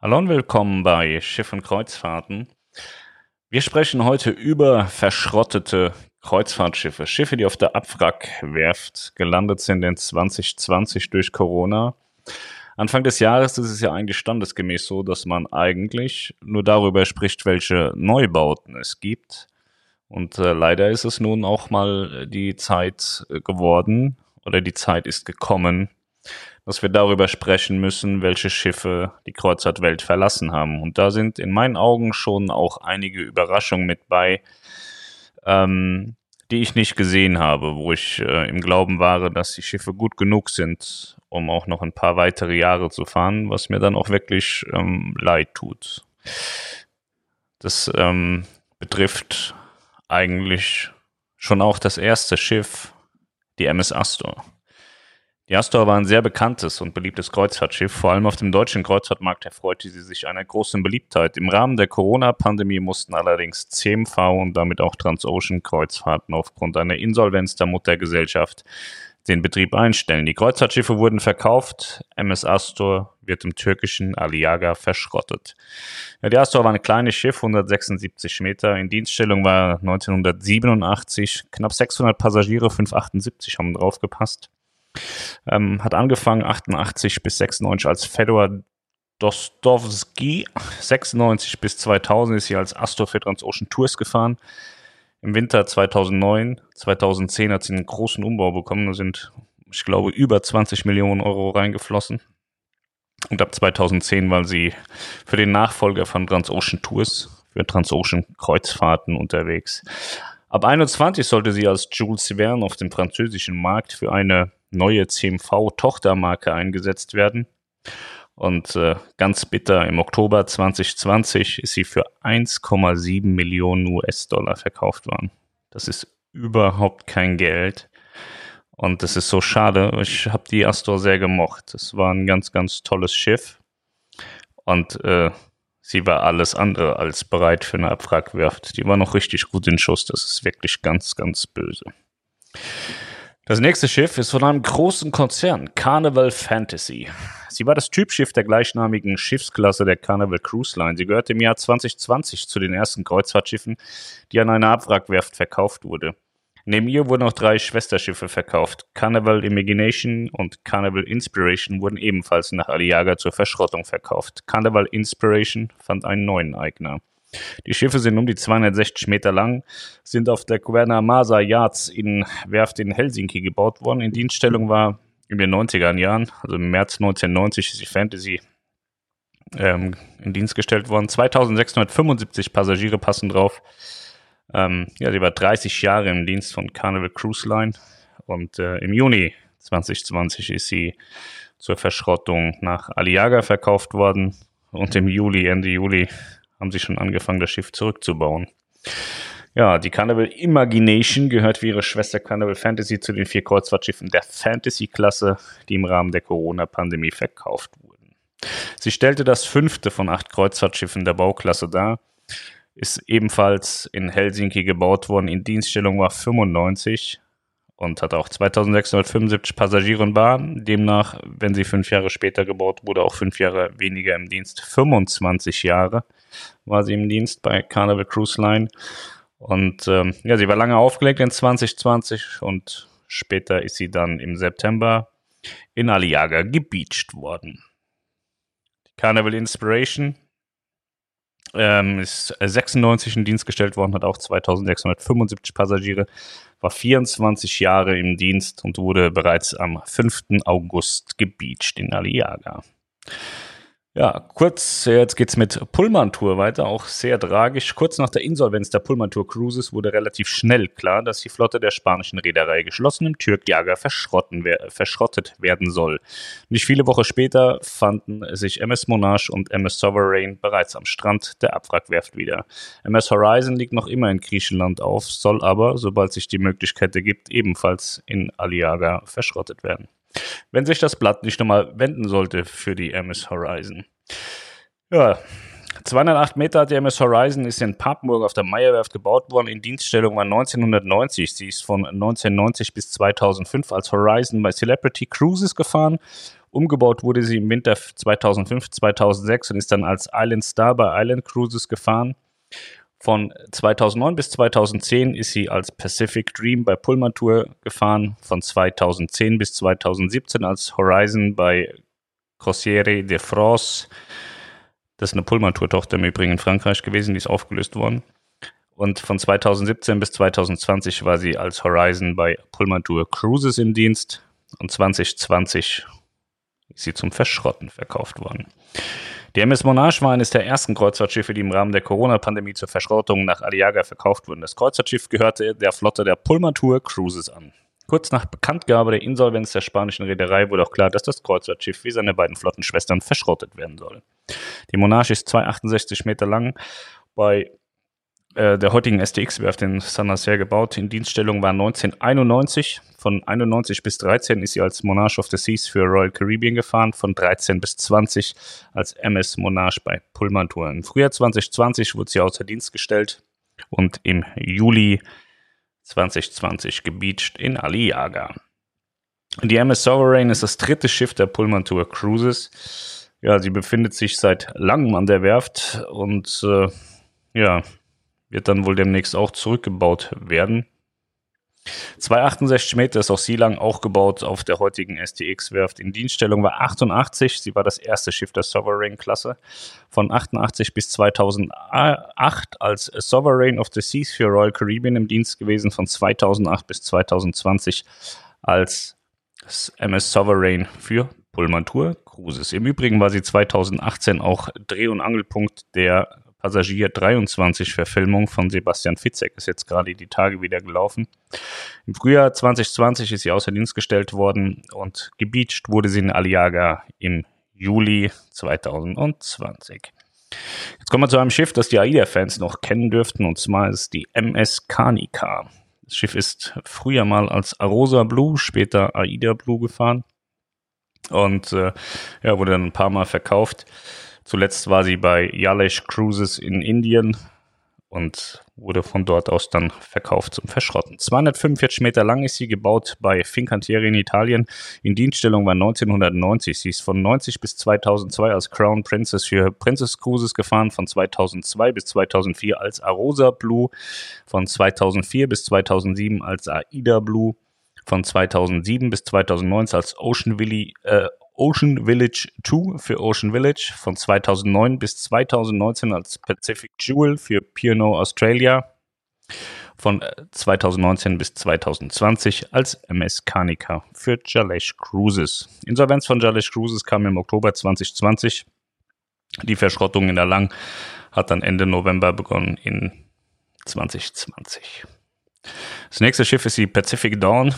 Hallo und willkommen bei Schiff und Kreuzfahrten. Wir sprechen heute über verschrottete Kreuzfahrtschiffe, Schiffe, die auf der Abwrackwerft gelandet sind in 2020 durch Corona. Anfang des Jahres ist es ja eigentlich standesgemäß so, dass man eigentlich nur darüber spricht, welche Neubauten es gibt. Und äh, leider ist es nun auch mal die Zeit geworden oder die Zeit ist gekommen, dass wir darüber sprechen müssen, welche Schiffe die Kreuzfahrtwelt verlassen haben. Und da sind in meinen Augen schon auch einige Überraschungen mit bei, ähm, die ich nicht gesehen habe, wo ich äh, im Glauben war, dass die Schiffe gut genug sind, um auch noch ein paar weitere Jahre zu fahren, was mir dann auch wirklich ähm, leid tut. Das ähm, betrifft eigentlich schon auch das erste Schiff, die MS Astor. Die Astor war ein sehr bekanntes und beliebtes Kreuzfahrtschiff. Vor allem auf dem deutschen Kreuzfahrtmarkt erfreute sie sich einer großen Beliebtheit. Im Rahmen der Corona-Pandemie mussten allerdings CMV und damit auch Transocean Kreuzfahrten aufgrund einer Insolvenz der Muttergesellschaft den Betrieb einstellen. Die Kreuzfahrtschiffe wurden verkauft. MS Astor wird im türkischen Aliaga verschrottet. Ja, die Astor war ein kleines Schiff, 176 Meter. In Dienststellung war 1987. Knapp 600 Passagiere, 578 haben draufgepasst. Ähm, hat angefangen 88 bis 96 als Fedor Dostowski. 96 bis 2000 ist sie als Astor für Transocean Tours gefahren. Im Winter 2009, 2010 hat sie einen großen Umbau bekommen. Da sind, ich glaube, über 20 Millionen Euro reingeflossen. Und ab 2010 war sie für den Nachfolger von Transocean Tours, für Transocean Kreuzfahrten unterwegs. Ab 21 sollte sie als Jules Verne auf dem französischen Markt für eine neue CMV-Tochtermarke eingesetzt werden. Und äh, ganz bitter, im Oktober 2020 ist sie für 1,7 Millionen US-Dollar verkauft worden. Das ist überhaupt kein Geld. Und das ist so schade. Ich habe die Astor sehr gemocht. Es war ein ganz, ganz tolles Schiff. Und äh, sie war alles andere als bereit für eine Abwrackwerft. Die war noch richtig gut in Schuss. Das ist wirklich ganz, ganz böse. Das nächste Schiff ist von einem großen Konzern, Carnival Fantasy. Sie war das Typschiff der gleichnamigen Schiffsklasse der Carnival Cruise Line. Sie gehörte im Jahr 2020 zu den ersten Kreuzfahrtschiffen, die an eine Abwrackwerft verkauft wurde. Neben ihr wurden auch drei Schwesterschiffe verkauft. Carnival Imagination und Carnival Inspiration wurden ebenfalls nach Aliaga zur Verschrottung verkauft. Carnival Inspiration fand einen neuen Eigner. Die Schiffe sind um die 260 Meter lang, sind auf der Guerna Masa Yards in Werft in Helsinki gebaut worden. In Dienststellung war in den 90er Jahren, also im März 1990 ist die Fantasy ähm, in Dienst gestellt worden. 2675 Passagiere passen drauf. Ähm, ja, sie war 30 Jahre im Dienst von Carnival Cruise Line und äh, im Juni 2020 ist sie zur Verschrottung nach Aliaga verkauft worden und im Juli, Ende Juli haben sie schon angefangen, das Schiff zurückzubauen. Ja, die Carnival Imagination gehört wie ihre Schwester Carnival Fantasy zu den vier Kreuzfahrtschiffen der Fantasy-Klasse, die im Rahmen der Corona-Pandemie verkauft wurden. Sie stellte das fünfte von acht Kreuzfahrtschiffen der Bauklasse dar, ist ebenfalls in Helsinki gebaut worden, in Dienststellung war 95 und hat auch 2675 Passagiere und war demnach, wenn sie fünf Jahre später gebaut wurde, auch fünf Jahre weniger im Dienst, 25 Jahre war sie im Dienst bei Carnival Cruise Line. Und ähm, ja, sie war lange aufgelegt in 2020 und später ist sie dann im September in Aliaga gebeacht worden. Die Carnival Inspiration ähm, ist 96 in Dienst gestellt worden, hat auch 2675 Passagiere, war 24 Jahre im Dienst und wurde bereits am 5. August gebeacht in Aliaga. Ja, kurz, jetzt geht's mit Pullman Tour weiter, auch sehr tragisch. Kurz nach der Insolvenz der Pullman Tour Cruises wurde relativ schnell klar, dass die Flotte der spanischen Reederei geschlossen im Türkjager verschrottet werden soll. Nicht viele Wochen später fanden sich MS Monarch und MS Sovereign bereits am Strand der Abwrackwerft wieder. MS Horizon liegt noch immer in Griechenland auf, soll aber, sobald sich die Möglichkeit ergibt, ebenfalls in Aliaga verschrottet werden wenn sich das Blatt nicht nochmal wenden sollte für die MS Horizon. Ja, 208 Meter hat die MS Horizon, ist in Papenburg auf der Meyerwerft gebaut worden. In Dienststellung war 1990. Sie ist von 1990 bis 2005 als Horizon bei Celebrity Cruises gefahren Umgebaut wurde sie im Winter 2005, 2006 und ist dann als Island Star bei Island Cruises gefahren. Von 2009 bis 2010 ist sie als Pacific Dream bei Pullman Tour gefahren. Von 2010 bis 2017 als Horizon bei Croisiere de France. Das ist eine Pullman Tour Tochter im Übrigen in Frankreich gewesen, die ist aufgelöst worden. Und von 2017 bis 2020 war sie als Horizon bei Pullman Tour Cruises im Dienst. Und 2020 ist sie zum Verschrotten verkauft worden. Die MS Monarch war eines der ersten Kreuzfahrtschiffe, die im Rahmen der Corona-Pandemie zur Verschrottung nach Aliaga verkauft wurden. Das Kreuzfahrtschiff gehörte der Flotte der Pullman Cruises an. Kurz nach Bekanntgabe der Insolvenz der spanischen Reederei wurde auch klar, dass das Kreuzfahrtschiff wie seine beiden Flottenschwestern verschrottet werden soll. Die Monarch ist 268 Meter lang bei äh, der heutigen STX-Werft in San Nazaire gebaut. In Dienststellung war 1991. Von 91 bis 13 ist sie als Monarch of the Seas für Royal Caribbean gefahren. Von 13 bis 20 als MS Monarch bei Pullman Tour. Im Frühjahr 2020 wurde sie außer Dienst gestellt und im Juli 2020 gebeacht in Aliaga. Die MS Sovereign ist das dritte Schiff der Pullman Tour Cruises. Ja, sie befindet sich seit langem an der Werft und äh, ja, wird dann wohl demnächst auch zurückgebaut werden. 268 Meter ist auch sie lang, auch gebaut auf der heutigen STX-Werft. In Dienststellung war 88, sie war das erste Schiff der Sovereign-Klasse. Von 88 bis 2008 als Sovereign of the Seas für Royal Caribbean im Dienst gewesen, von 2008 bis 2020 als MS Sovereign für Pullman Tour Cruises. Im Übrigen war sie 2018 auch Dreh- und Angelpunkt der Passagier 23 Verfilmung von Sebastian Fitzek ist jetzt gerade die Tage wieder gelaufen. Im Frühjahr 2020 ist sie außer Dienst gestellt worden und gebeacht wurde sie in Aliaga im Juli 2020. Jetzt kommen wir zu einem Schiff, das die AIDA-Fans noch kennen dürften, und zwar ist die MS Kanika. Das Schiff ist früher mal als Arosa Blue, später AIDA Blue gefahren und äh, ja, wurde dann ein paar Mal verkauft. Zuletzt war sie bei Yalesh Cruises in Indien und wurde von dort aus dann verkauft zum Verschrotten. 245 Meter lang ist sie gebaut bei Fincantieri in Italien. In Dienststellung war 1990. Sie ist von 90 bis 2002 als Crown Princess für Princess Cruises gefahren, von 2002 bis 2004 als Arosa Blue, von 2004 bis 2007 als Aida Blue, von 2007 bis 2009 als Ocean, Willy, äh, Ocean Village 2 für Ocean Village von 2009 bis 2019 als Pacific Jewel für P&O Australia von 2019 äh, bis 2020 als MS Kanika für Jalesh Cruises. Insolvenz von Jalesh Cruises kam im Oktober 2020. Die Verschrottung in der Lang hat dann Ende November begonnen in 2020. Das nächste Schiff ist die Pacific Dawn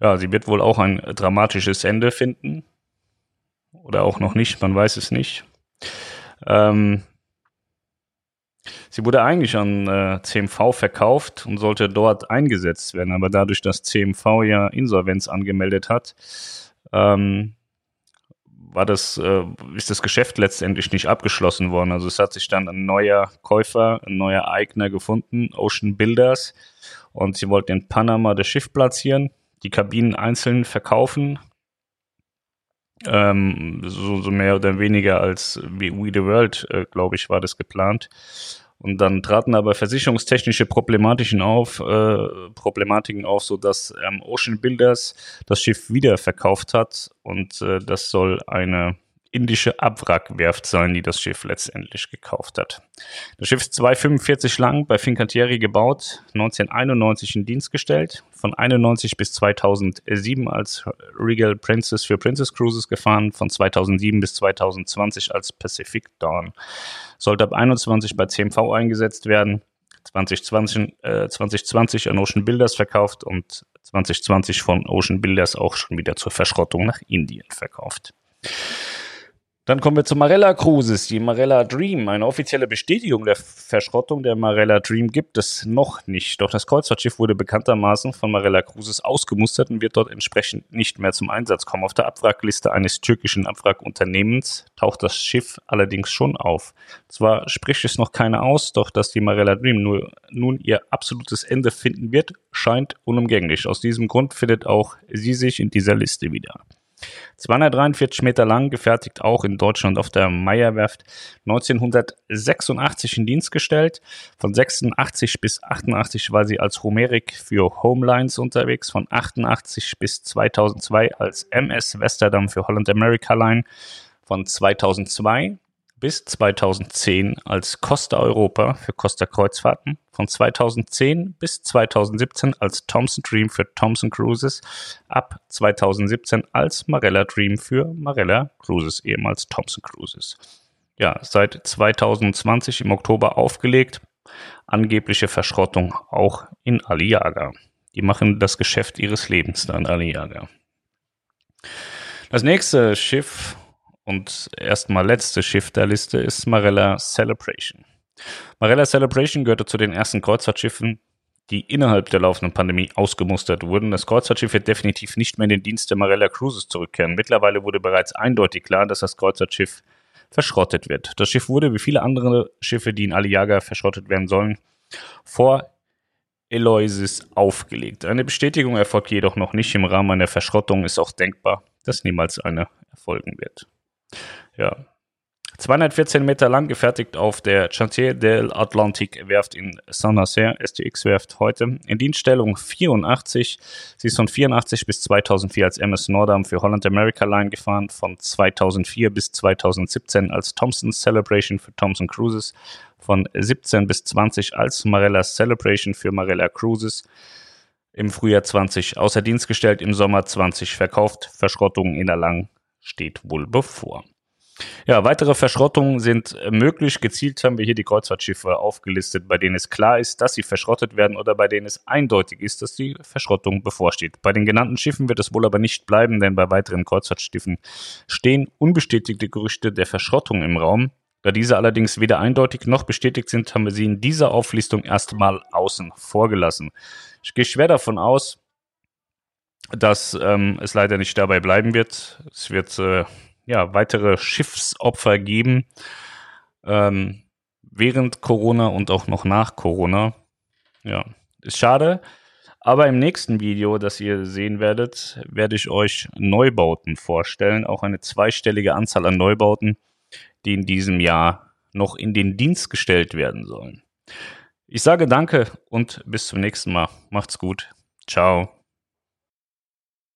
ja, sie wird wohl auch ein dramatisches Ende finden. Oder auch noch nicht, man weiß es nicht. Ähm, sie wurde eigentlich an äh, CMV verkauft und sollte dort eingesetzt werden, aber dadurch, dass CMV ja Insolvenz angemeldet hat, ähm, war das, äh, ist das Geschäft letztendlich nicht abgeschlossen worden. Also es hat sich dann ein neuer Käufer, ein neuer Eigner gefunden, Ocean Builders, und sie wollten in Panama das Schiff platzieren die Kabinen einzeln verkaufen. Ähm, so, so, mehr oder weniger als wie We the World, äh, glaube ich, war das geplant. Und dann traten aber versicherungstechnische Problematiken auf, äh, Problematiken auf, so dass ähm, Ocean Builders das Schiff wieder verkauft hat und äh, das soll eine indische Abwrackwerft sein, die das Schiff letztendlich gekauft hat. Das Schiff ist 245 lang, bei Fincantieri gebaut, 1991 in Dienst gestellt, von 91 bis 2007 als Regal Princess für Princess Cruises gefahren, von 2007 bis 2020 als Pacific Dawn. Sollte ab 21 bei CMV eingesetzt werden, 2020, äh, 2020 an Ocean Builders verkauft und 2020 von Ocean Builders auch schon wieder zur Verschrottung nach Indien verkauft. Dann kommen wir zu Marella Cruises, die Marella Dream. Eine offizielle Bestätigung der Verschrottung der Marella Dream gibt es noch nicht. Doch das Kreuzfahrtschiff wurde bekanntermaßen von Marella Cruises ausgemustert und wird dort entsprechend nicht mehr zum Einsatz kommen. Auf der Abwrackliste eines türkischen Abwrackunternehmens taucht das Schiff allerdings schon auf. Zwar spricht es noch keiner aus, doch dass die Marella Dream nur, nun ihr absolutes Ende finden wird, scheint unumgänglich. Aus diesem Grund findet auch sie sich in dieser Liste wieder. 243 Meter lang, gefertigt auch in Deutschland auf der Meyerwerft, 1986 in Dienst gestellt. Von 86 bis 88 war sie als Homerik für Homelines unterwegs, von 88 bis 2002 als MS Westerdam für Holland America Line, von 2002 bis 2010 als Costa Europa für Costa Kreuzfahrten, von 2010 bis 2017 als Thompson Dream für Thompson Cruises, ab 2017 als Marella Dream für Marella Cruises, ehemals Thompson Cruises. Ja, seit 2020 im Oktober aufgelegt, angebliche Verschrottung auch in Aliaga. Die machen das Geschäft ihres Lebens da in Aliaga. Das nächste Schiff und erstmal letzte Schiff der Liste ist Marella Celebration. Marella Celebration gehörte zu den ersten Kreuzfahrtschiffen, die innerhalb der laufenden Pandemie ausgemustert wurden. Das Kreuzfahrtschiff wird definitiv nicht mehr in den Dienst der Marella Cruises zurückkehren. Mittlerweile wurde bereits eindeutig klar, dass das Kreuzfahrtschiff verschrottet wird. Das Schiff wurde, wie viele andere Schiffe, die in Aliaga verschrottet werden sollen, vor Eloisis aufgelegt. Eine Bestätigung erfolgt jedoch noch nicht. Im Rahmen einer Verschrottung ist auch denkbar, dass niemals eine erfolgen wird. Ja. 214 Meter lang, gefertigt auf der Chantier del Atlantic Werft in Saint-Nazaire, STX Werft heute. In Dienststellung 84. Sie ist von 84 bis 2004 als MS Nordam für Holland America Line gefahren, von 2004 bis 2017 als Thompson Celebration für Thompson Cruises, von 17 bis 20 als Marella Celebration für Marella Cruises im Frühjahr 20 außer Dienst gestellt, im Sommer 20 verkauft. Verschrottung in der Lang steht wohl bevor. Ja, weitere Verschrottungen sind möglich. Gezielt haben wir hier die Kreuzfahrtschiffe aufgelistet, bei denen es klar ist, dass sie verschrottet werden oder bei denen es eindeutig ist, dass die Verschrottung bevorsteht. Bei den genannten Schiffen wird es wohl aber nicht bleiben, denn bei weiteren Kreuzfahrtschiffen stehen unbestätigte Gerüchte der Verschrottung im Raum. Da diese allerdings weder eindeutig noch bestätigt sind, haben wir sie in dieser Auflistung erstmal außen vorgelassen. Ich gehe schwer davon aus, dass ähm, es leider nicht dabei bleiben wird. Es wird äh, ja weitere Schiffsopfer geben ähm, während Corona und auch noch nach Corona. Ja, ist schade. Aber im nächsten Video, das ihr sehen werdet, werde ich euch Neubauten vorstellen. Auch eine zweistellige Anzahl an Neubauten, die in diesem Jahr noch in den Dienst gestellt werden sollen. Ich sage danke und bis zum nächsten Mal. Macht's gut. Ciao.